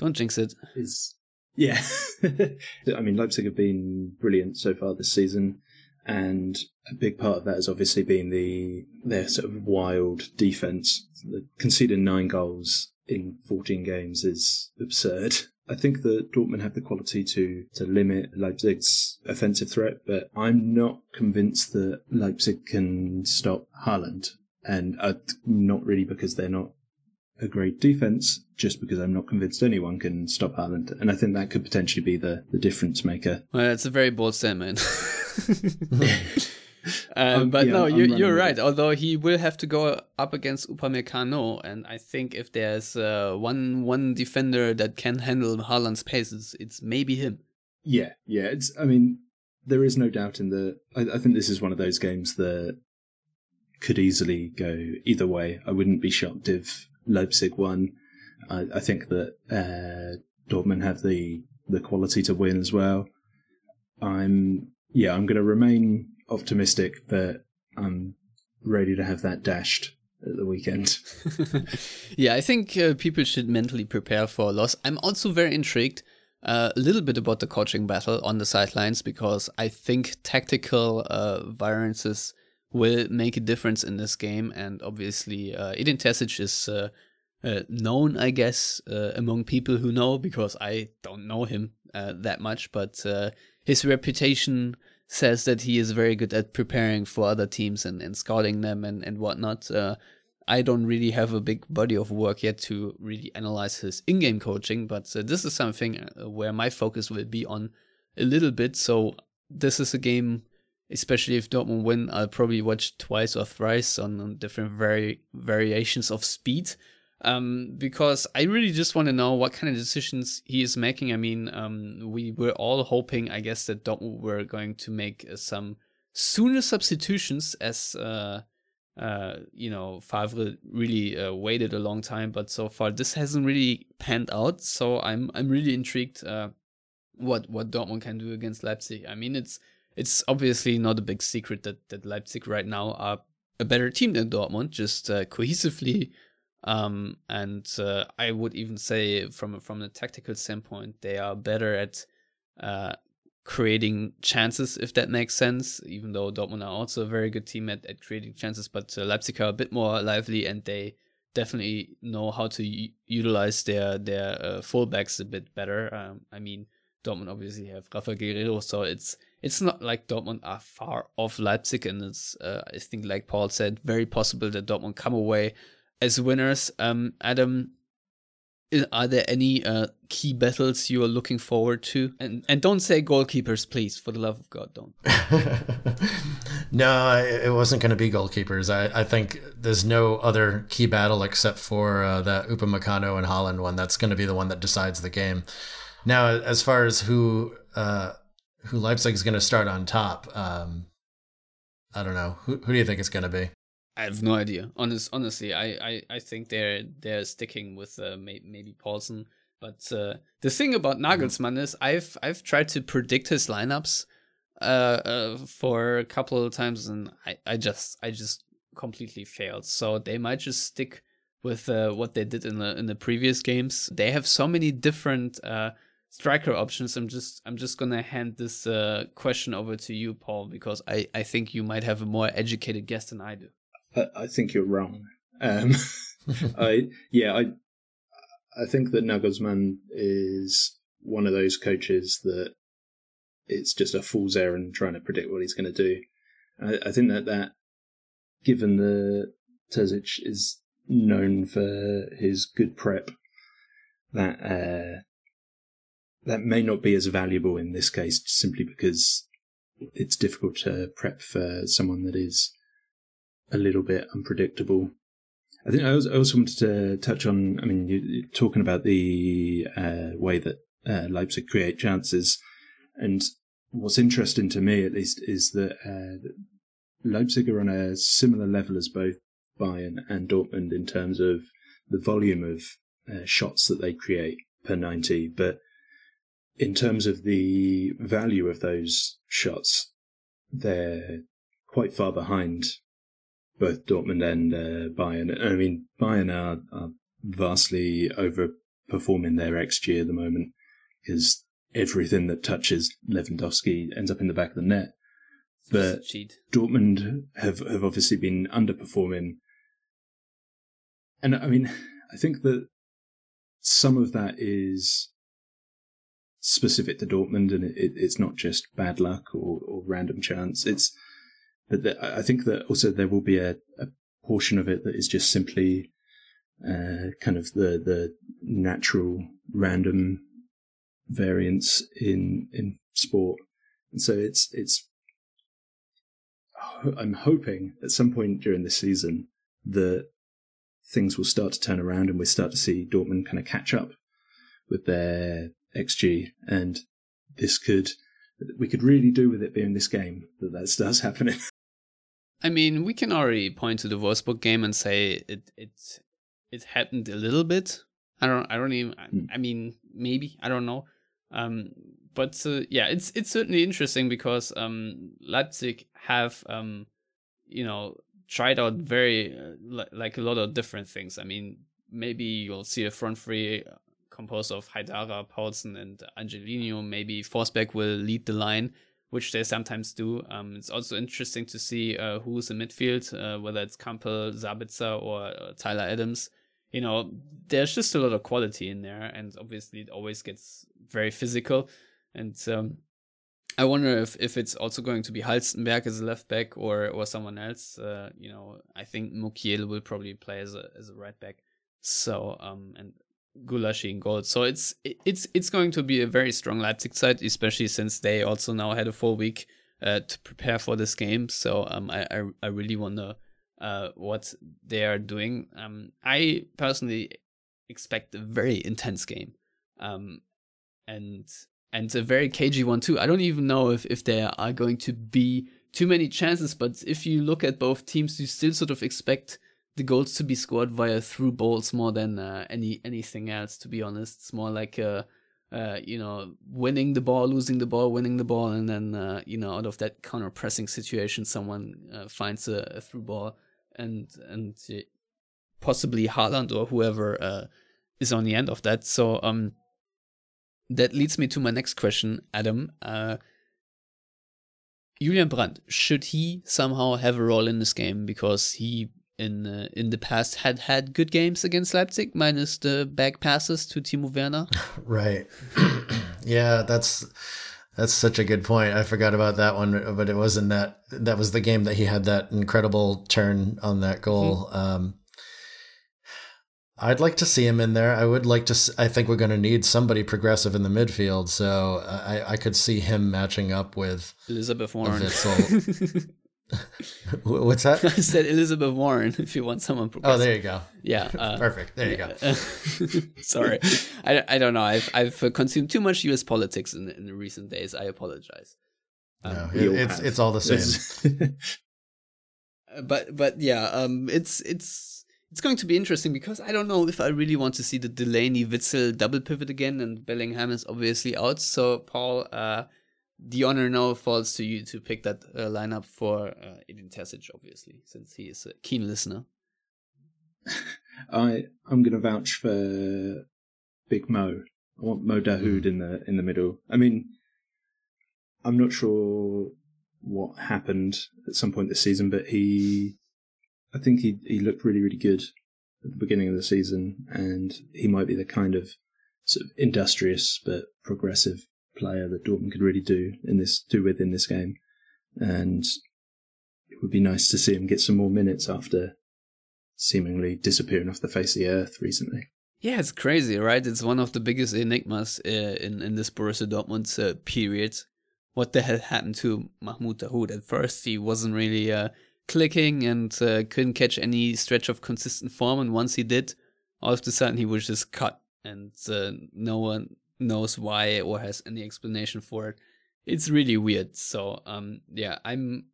don't jinx it. Is yeah, I mean Leipzig have been brilliant so far this season and a big part of that has obviously been the their sort of wild defense. Conceding nine goals in 14 games is absurd. I think that Dortmund have the quality to to limit Leipzig's offensive threat, but I'm not convinced that Leipzig can stop Haaland, and uh, not really because they're not a great defense, just because I'm not convinced anyone can stop Haaland. And I think that could potentially be the, the difference maker. Well, that's a very bold statement. um, but yeah, no, you're, you're right. Although he will have to go up against Upamecano, and I think if there's uh, one one defender that can handle Haaland's pace, it's, it's maybe him. Yeah, yeah. It's. I mean, there is no doubt in the. I, I think this is one of those games that could easily go either way. I wouldn't be shocked if Leipzig won. I, I think that uh, Dortmund have the the quality to win as well. I'm yeah, I'm going to remain optimistic, but I'm ready to have that dashed at the weekend. yeah, I think uh, people should mentally prepare for a loss. I'm also very intrigued uh, a little bit about the coaching battle on the sidelines because I think tactical uh, variances will make a difference in this game. And obviously, uh, Edin is uh, uh, known, I guess, uh, among people who know because I don't know him uh, that much, but uh, his reputation says that he is very good at preparing for other teams and, and scouting them and, and whatnot. I don't really have a big body of work yet to really analyze his in game coaching, but this is something where my focus will be on a little bit. So, this is a game especially if Dortmund win, I'll probably watch twice or thrice on, on different vari- variations of speed um, because I really just want to know what kind of decisions he is making. I mean, um, we were all hoping, I guess, that Dortmund were going to make uh, some sooner substitutions as. Uh, uh, you know, Favre really uh, waited a long time, but so far this hasn't really panned out. So I'm I'm really intrigued uh, what what Dortmund can do against Leipzig. I mean, it's it's obviously not a big secret that that Leipzig right now are a better team than Dortmund, just uh, cohesively um, and uh, I would even say, from from a tactical standpoint, they are better at uh, creating chances, if that makes sense. Even though Dortmund are also a very good team at, at creating chances, but uh, Leipzig are a bit more lively, and they definitely know how to u- utilize their their uh, fullbacks a bit better. Um, I mean, Dortmund obviously have Rafa Guerreiro, so it's it's not like Dortmund are far off Leipzig, and it's uh, I think, like Paul said, very possible that Dortmund come away as winners. Um, Adam, are there any uh, key battles you are looking forward to? And and don't say goalkeepers, please, for the love of God, don't. no, it wasn't going to be goalkeepers. I, I think there's no other key battle except for uh, the Upamecano and Holland one. That's going to be the one that decides the game. Now, as far as who uh, who Leipzig is going to start on top, um, I don't know. Who, who do you think it's going to be? I have no idea. Honest, honestly, I, I, I think they're they're sticking with uh, may, maybe Poulsen. But uh, the thing about mm-hmm. Nagelsmann is I've I've tried to predict his lineups uh, uh, for a couple of times and I, I just I just completely failed. So they might just stick with uh, what they did in the in the previous games. They have so many different uh, striker options. I'm just I'm just gonna hand this uh, question over to you, Paul, because I, I think you might have a more educated guess than I do. I, I think you're wrong. Um, I yeah, I I think that Nagelsmann is one of those coaches that it's just a fool's errand trying to predict what he's going to do. I, I, think that that, given the Terzic is known for his good prep, that uh, that may not be as valuable in this case, simply because it's difficult to prep for someone that is a little bit unpredictable. I think I also, wanted to touch on. I mean, you, are talking about the uh, way that uh, Leipzig create chances, and what's interesting to me, at least, is that uh, Leipzig are on a similar level as both Bayern and Dortmund in terms of the volume of uh, shots that they create per ninety, but in terms of the value of those shots, they're quite far behind both Dortmund and uh, Bayern. I mean, Bayern are, are vastly overperforming their XG at the moment because everything that touches Lewandowski ends up in the back of the net. But Dortmund have, have obviously been underperforming. And I mean, I think that some of that is specific to Dortmund and it, it's not just bad luck or, or random chance. It's but the, I think that also there will be a, a, portion of it that is just simply uh, kind of the the natural random variance in in sport, and so it's it's I'm hoping at some point during this season that things will start to turn around and we start to see Dortmund kind of catch up with their XG, and this could we could really do with it being this game that that starts happening. I mean, we can already point to the Wolfsburg game and say it it it happened a little bit. I don't I don't even Hmm. I mean maybe I don't know. Um, but uh, yeah, it's it's certainly interesting because um, Leipzig have um, you know tried out very uh, li- like a lot of different things. I mean, maybe you'll see a front three composed of Haidara, Poulsen, and Angelino. Maybe Forsberg will lead the line, which they sometimes do. Um, it's also interesting to see uh, who's in midfield, uh, whether it's Kampl, Sabitzer, or uh, Tyler Adams. You know, there's just a lot of quality in there, and obviously it always gets very physical. And um, I wonder if, if it's also going to be Halstenberg as a left back or or someone else. Uh, you know, I think Mukiel will probably play as a as a right back. So um and Gulácsi in goal. So it's it's it's going to be a very strong Leipzig side, especially since they also now had a full week uh, to prepare for this game. So um I I, I really wonder uh what they are doing. Um I personally expect a very intense game. Um and and a very cagey one too. I don't even know if if there are going to be too many chances, but if you look at both teams, you still sort of expect the goals to be scored via through balls more than uh, any anything else. To be honest, it's more like a uh, you know winning the ball, losing the ball, winning the ball, and then uh, you know out of that counter pressing situation, someone uh, finds a, a through ball, and and uh, possibly Haaland or whoever uh, is on the end of that. So um that leads me to my next question, Adam. Uh, Julian Brandt, should he somehow have a role in this game because he in uh, in the past had had good games against Leipzig, minus the back passes to Timo Werner? Right. yeah, that's that's such a good point. I forgot about that one, but it wasn't that. That was the game that he had that incredible turn on that goal. Mm-hmm. Um, I'd like to see him in there. I would like to. I think we're going to need somebody progressive in the midfield, so I, I could see him matching up with Elizabeth Warren. What's that? I said Elizabeth Warren. If you want someone Oh, there you go. Yeah. Uh, Perfect. There you go. Sorry, I, I don't know. I've I've consumed too much U.S. politics in in the recent days. I apologize. No, it- it's have. it's all the same. But but yeah, um, it's it's it's going to be interesting because I don't know if I really want to see the Delaney Witsel double pivot again, and Bellingham is obviously out. So Paul, uh, the honor now falls to you to pick that uh, lineup for uh, Edin Terzic, obviously, since he is a keen listener. I I'm going to vouch for Big Mo. I want Mo Dahoud in the in the middle. I mean, I'm not sure what happened at some point this season, but he, I think he he looked really really good at the beginning of the season, and he might be the kind of sort of industrious but progressive player that Dortmund could really do in this do with in this game, and it would be nice to see him get some more minutes after seemingly disappearing off the face of the earth recently. Yeah, it's crazy, right? It's one of the biggest enigmas uh, in in this Borussia Dortmund uh, period. What the hell happened to Mahmoud Dahoud? At first, he wasn't really uh, clicking and uh, couldn't catch any stretch of consistent form. And once he did, all of a sudden he was just cut, and uh, no one knows why or has any explanation for it. It's really weird. So, um, yeah, I'm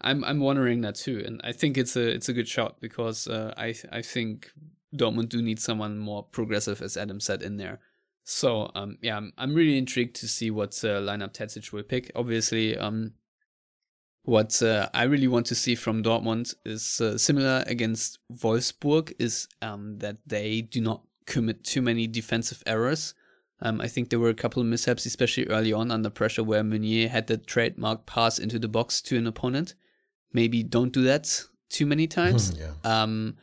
I'm I'm wondering that too, and I think it's a it's a good shot because uh, I I think Dortmund do need someone more progressive, as Adam said in there. So um yeah, I'm, I'm really intrigued to see what uh, lineup Terzic will pick. Obviously, um, what uh, I really want to see from Dortmund is uh, similar against Wolfsburg is um that they do not commit too many defensive errors. Um, I think there were a couple of mishaps, especially early on under pressure, where Meunier had the trademark pass into the box to an opponent. Maybe don't do that too many times. yeah. Um,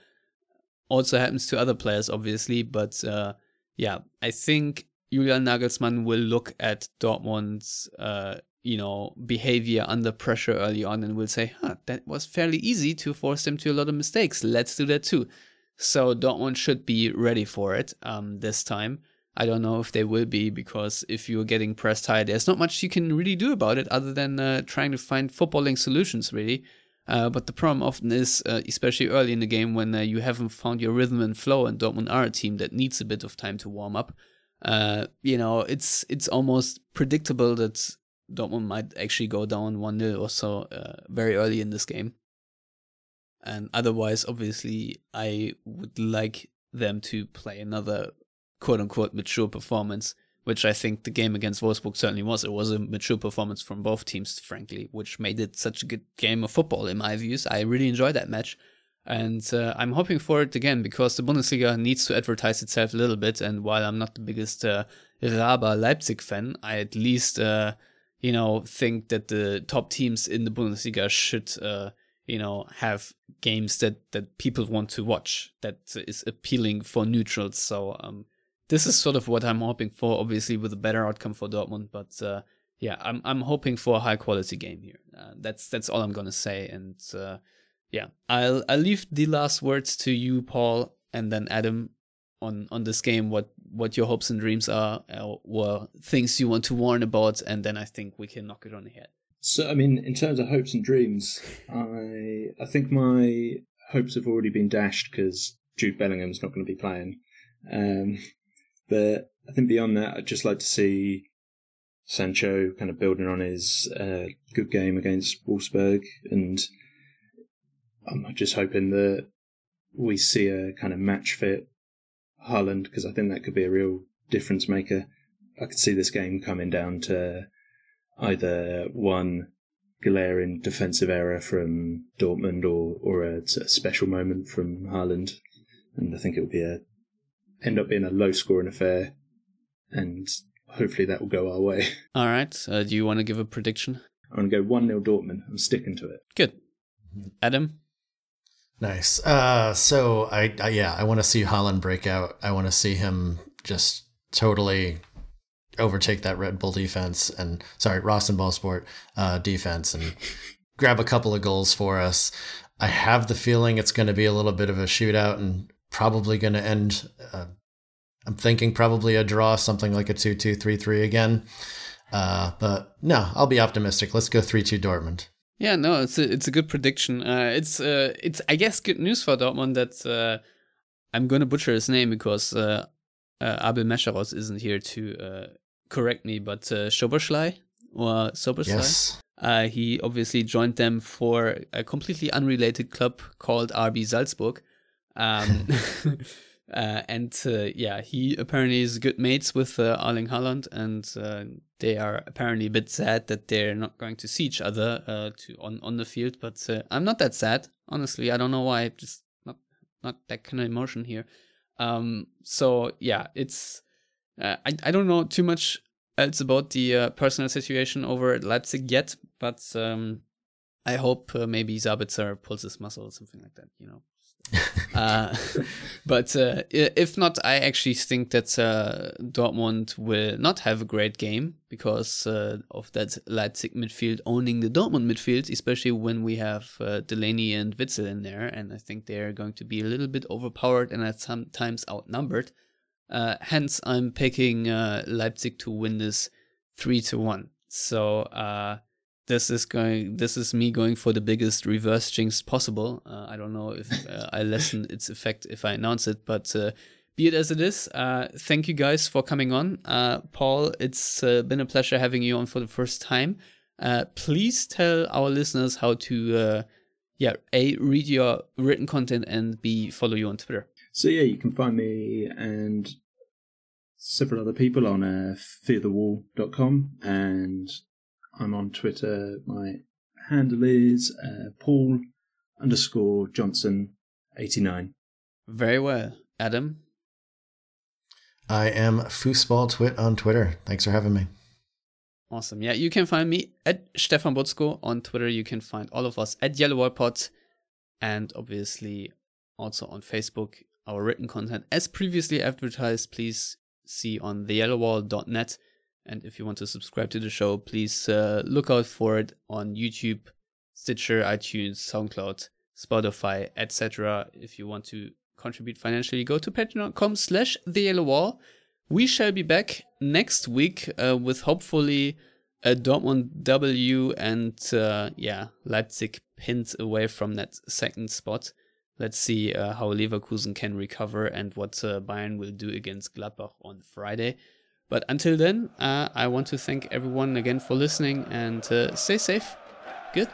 also happens to other players, obviously, but uh, yeah, I think Julian Nagelsmann will look at Dortmund's uh, you know behavior under pressure early on and will say, "Huh, that was fairly easy to force them to a lot of mistakes. Let's do that too." So Dortmund should be ready for it um, this time. I don't know if they will be because if you're getting pressed high, there's not much you can really do about it other than uh, trying to find footballing solutions, really. Uh, but the problem often is, uh, especially early in the game, when uh, you haven't found your rhythm and flow, and Dortmund are a team that needs a bit of time to warm up. Uh, you know, it's it's almost predictable that Dortmund might actually go down one 0 or so uh, very early in this game. And otherwise, obviously, I would like them to play another quote unquote mature performance which I think the game against Wolfsburg certainly was. It was a mature performance from both teams, frankly, which made it such a good game of football in my views. I really enjoyed that match. And uh, I'm hoping for it again because the Bundesliga needs to advertise itself a little bit. And while I'm not the biggest uh, Raba Leipzig fan, I at least, uh, you know, think that the top teams in the Bundesliga should, uh, you know, have games that, that people want to watch that is appealing for neutrals. So, um, this is sort of what I'm hoping for, obviously with a better outcome for Dortmund. But uh, yeah, I'm I'm hoping for a high quality game here. Uh, that's that's all I'm gonna say. And uh, yeah, I'll I'll leave the last words to you, Paul, and then Adam on on this game. What what your hopes and dreams are, or things you want to warn about, and then I think we can knock it on the head. So I mean, in terms of hopes and dreams, I I think my hopes have already been dashed because Jude Bellingham's not going to be playing. Um, but I think beyond that, I'd just like to see Sancho kind of building on his uh, good game against Wolfsburg, and I'm just hoping that we see a kind of match fit Haaland because I think that could be a real difference maker. I could see this game coming down to either one glaring defensive error from Dortmund or or a, a special moment from Haaland, and I think it would be a end up being a low scoring affair, and hopefully that will go our way. All right. Uh, do you want to give a prediction? I'm going to go 1 0 Dortmund. I'm sticking to it. Good. Adam? Nice. Uh, so I, I yeah, I want to see Holland break out. I want to see him just totally overtake that Red Bull defense and sorry, Ross and Rasenballsport uh, defense and grab a couple of goals for us. I have the feeling it's going to be a little bit of a shootout and probably going to end. Uh, I'm thinking probably a draw, something like a 2 2 3 3 again. Uh, but no, I'll be optimistic. Let's go 3 2 Dortmund. Yeah, no, it's a, it's a good prediction. Uh, it's uh, it's I guess good news for Dortmund that uh, I'm going to butcher his name because uh, uh, Abel Mescharos isn't here to uh, correct me, but uh, Schoberschlei or Soberschlei. Yes. Uh, he obviously joined them for a completely unrelated club called RB Salzburg. Um, uh, and uh, yeah, he apparently is good mates with uh, Erling and uh, they are apparently a bit sad that they're not going to see each other uh, to on on the field. But uh, I'm not that sad, honestly. I don't know why. Just not not that kind of emotion here. Um, so yeah, it's I I don't know too much else about the personal situation over at Leipzig yet, but um, I hope maybe Sabitzer pulls his muscle or something like that. You know, uh, but uh, if not, I actually think that uh, Dortmund will not have a great game because uh, of that Leipzig midfield owning the Dortmund midfield, especially when we have uh, Delaney and Witsel in there. And I think they're going to be a little bit overpowered and at some times outnumbered. Uh, hence, I'm picking Leipzig to win this 3 to 1. So, this is going this is me going for the biggest reverse jinx possible. Uh, i don't know if uh, i lessen its effect if i announce it but uh, be it as it is uh, thank you guys for coming on. Uh, paul it's uh, been a pleasure having you on for the first time. Please tell our listeners how to yeah a read your written content and b follow you on twitter. So yeah you can find me and several other people on uh, fearthewall.com and I'm on Twitter. My handle is uh, Paul underscore Johnson 89. Very well. Adam? I am Foosball Twit on Twitter. Thanks for having me. Awesome. Yeah, you can find me at Stefan Buczko on Twitter. You can find all of us at Yellow Wall Pod and obviously also on Facebook. Our written content, as previously advertised, please see on theyellowwall.net. And if you want to subscribe to the show, please uh, look out for it on YouTube, Stitcher, iTunes, SoundCloud, Spotify, etc. If you want to contribute financially, go to patreon.com slash the yellow wall. We shall be back next week uh, with hopefully a Dortmund W and uh, yeah, Leipzig pinned away from that second spot. Let's see uh, how Leverkusen can recover and what uh, Bayern will do against Gladbach on Friday. But until then, uh, I want to thank everyone again for listening and uh, stay safe. Good.